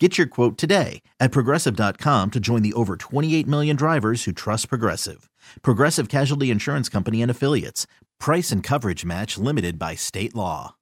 Get your quote today at progressive.com to join the over 28 million drivers who trust Progressive. Progressive Casualty Insurance Company and Affiliates. Price and coverage match limited by state law.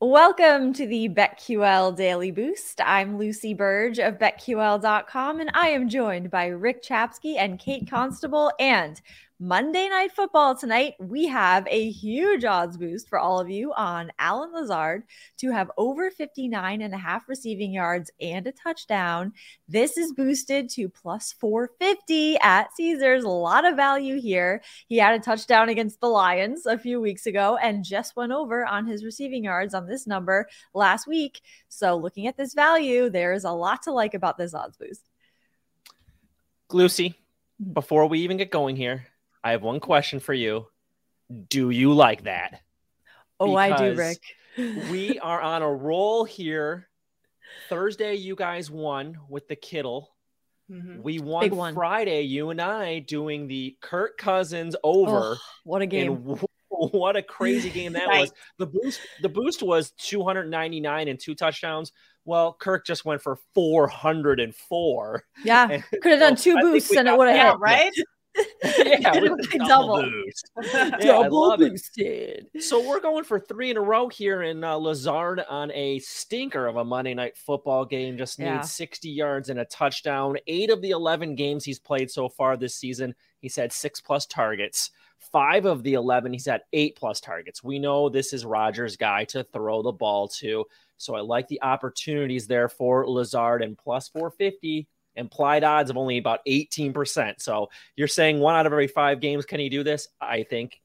Welcome to the BetQL Daily Boost. I'm Lucy Burge of BetQL.com, and I am joined by Rick Chapsky and Kate Constable. And Monday Night Football tonight, we have a huge odds boost for all of you on Allen Lazard to have over 59 and a half receiving yards and a touchdown. This is boosted to plus 450 at Caesars. A lot of value here. He had a touchdown against the Lions a few weeks ago and just went over on his receiving yards on this number last week. So, looking at this value, there's a lot to like about this odds boost. Lucy, mm-hmm. before we even get going here, I have one question for you. Do you like that? Oh, because I do, Rick. we are on a roll here. Thursday, you guys won with the Kittle. Mm-hmm. We won Friday, you and I doing the Kirk Cousins over. Oh, what a game. what a crazy game that right. was. The boost the boost was 299 and two touchdowns. Well, Kirk just went for 404. Yeah. Could have done two boosts and it would have hit, right? yeah, double, double boost. yeah, double boosted. It. So we're going for three in a row here in uh, Lazard on a stinker of a Monday night football game. Just needs 60 yards and a touchdown. Eight of the 11 games he's played so far this season, he's had six plus targets. Five of the 11, he's had eight plus targets. We know this is Rodgers' guy to throw the ball to. So I like the opportunities there for Lazard and plus 450 implied odds of only about 18%. So you're saying one out of every five games, can he do this? I think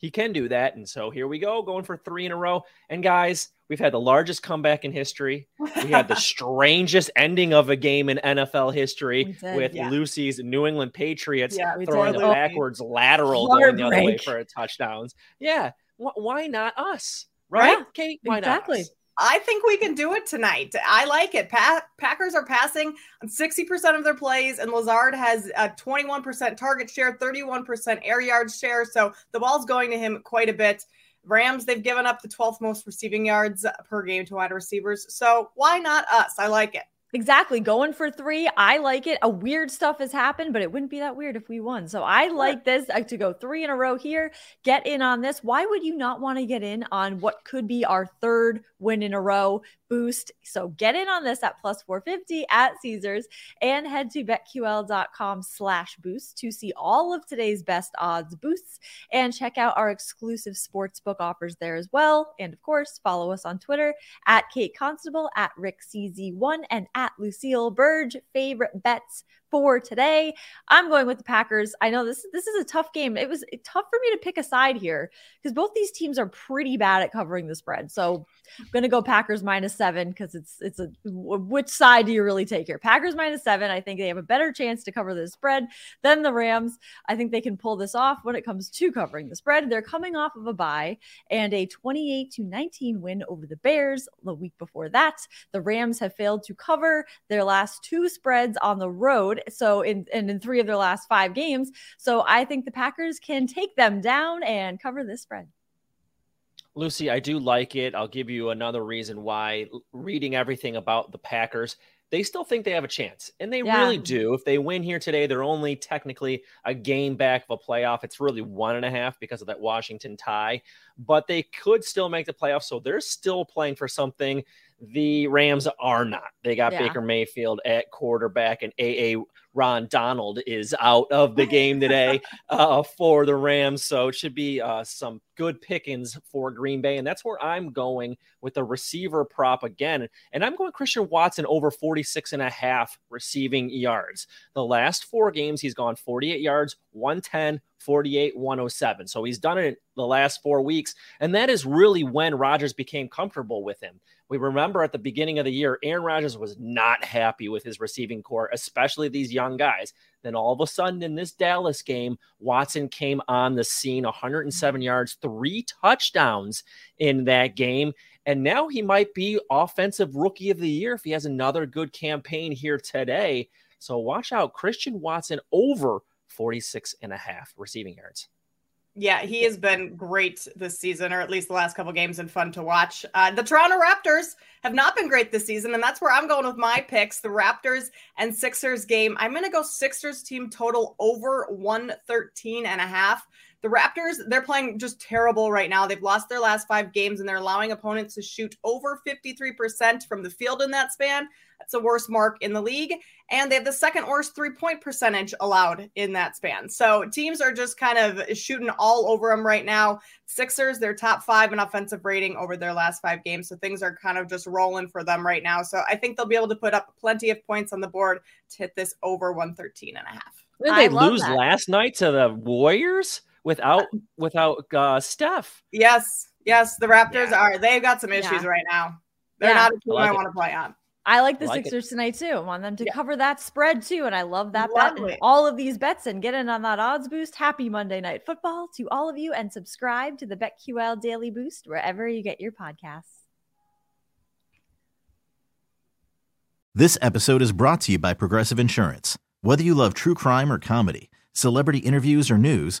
he can do that. And so here we go, going for three in a row. And guys, we've had the largest comeback in history. We had the strangest ending of a game in NFL history did, with yeah. Lucy's New England Patriots yeah, throwing a backwards lateral going the other way for a touchdowns. Yeah. why not us? Right, yeah, Kate? Why exactly. not? Us? I think we can do it tonight. I like it. Pa- Packers are passing on 60% of their plays, and Lazard has a 21% target share, 31% air yard share. So the ball's going to him quite a bit. Rams, they've given up the 12th most receiving yards per game to wide receivers. So why not us? I like it. Exactly. Going for three. I like it. A weird stuff has happened, but it wouldn't be that weird if we won. So I like this uh, to go three in a row here. Get in on this. Why would you not want to get in on what could be our third win in a row boost? So get in on this at plus 450 at Caesars and head to betql.com slash boost to see all of today's best odds boosts and check out our exclusive sportsbook offers there as well. And of course, follow us on Twitter at Kate Constable, at Rick CZ1, and at at Lucille Burge. Favorite bets for today. I'm going with the Packers. I know this this is a tough game. It was tough for me to pick a side here because both these teams are pretty bad at covering the spread. So I'm going to go Packers minus 7 because it's it's a which side do you really take here? Packers minus 7. I think they have a better chance to cover the spread than the Rams. I think they can pull this off when it comes to covering the spread. They're coming off of a bye and a 28 to 19 win over the Bears the week before that. The Rams have failed to cover their last two spreads on the road so in and in three of their last five games. So I think the Packers can take them down and cover this spread. Lucy, I do like it. I'll give you another reason why. Reading everything about the Packers, they still think they have a chance, and they yeah. really do. If they win here today, they're only technically a game back of a playoff. It's really one and a half because of that Washington tie, but they could still make the playoffs. So they're still playing for something. The Rams are not. They got yeah. Baker Mayfield at quarterback, and AA Ron Donald is out of the game today uh, for the Rams. So it should be uh, some good pickings for Green Bay. And that's where I'm going with the receiver prop again. And I'm going Christian Watson over 46 and a half receiving yards. The last four games, he's gone 48 yards, 110, 48, 107. So he's done it the last four weeks. And that is really when Rodgers became comfortable with him. We remember at the beginning of the year, Aaron Rodgers was not happy with his receiving corps, especially these young guys. Then all of a sudden in this Dallas game, Watson came on the scene 107 yards, three touchdowns in that game. And now he might be offensive rookie of the year if he has another good campaign here today. So watch out. Christian Watson over 46 and a half receiving yards. Yeah, he has been great this season, or at least the last couple games, and fun to watch. Uh, the Toronto Raptors have not been great this season, and that's where I'm going with my picks. The Raptors and Sixers game. I'm going to go Sixers team total over 113 and a half. The Raptors, they're playing just terrible right now. They've lost their last five games and they're allowing opponents to shoot over 53% from the field in that span. That's the worst mark in the league. And they have the second worst three point percentage allowed in that span. So teams are just kind of shooting all over them right now. Sixers, they're top five in offensive rating over their last five games. So things are kind of just rolling for them right now. So I think they'll be able to put up plenty of points on the board to hit this over 113 and a half. Did they lose that. last night to the Warriors? Without without uh, Steph. Yes, yes, the Raptors yeah. are. They've got some issues yeah. right now. They're yeah. not a team I, like I want to play on. I like the I like Sixers it. tonight too. I want them to cover that spread too, and I love that Lovely. bet. And all of these bets and get in on that odds boost. Happy Monday Night Football to all of you, and subscribe to the BetQL Daily Boost wherever you get your podcasts. This episode is brought to you by Progressive Insurance. Whether you love true crime or comedy, celebrity interviews or news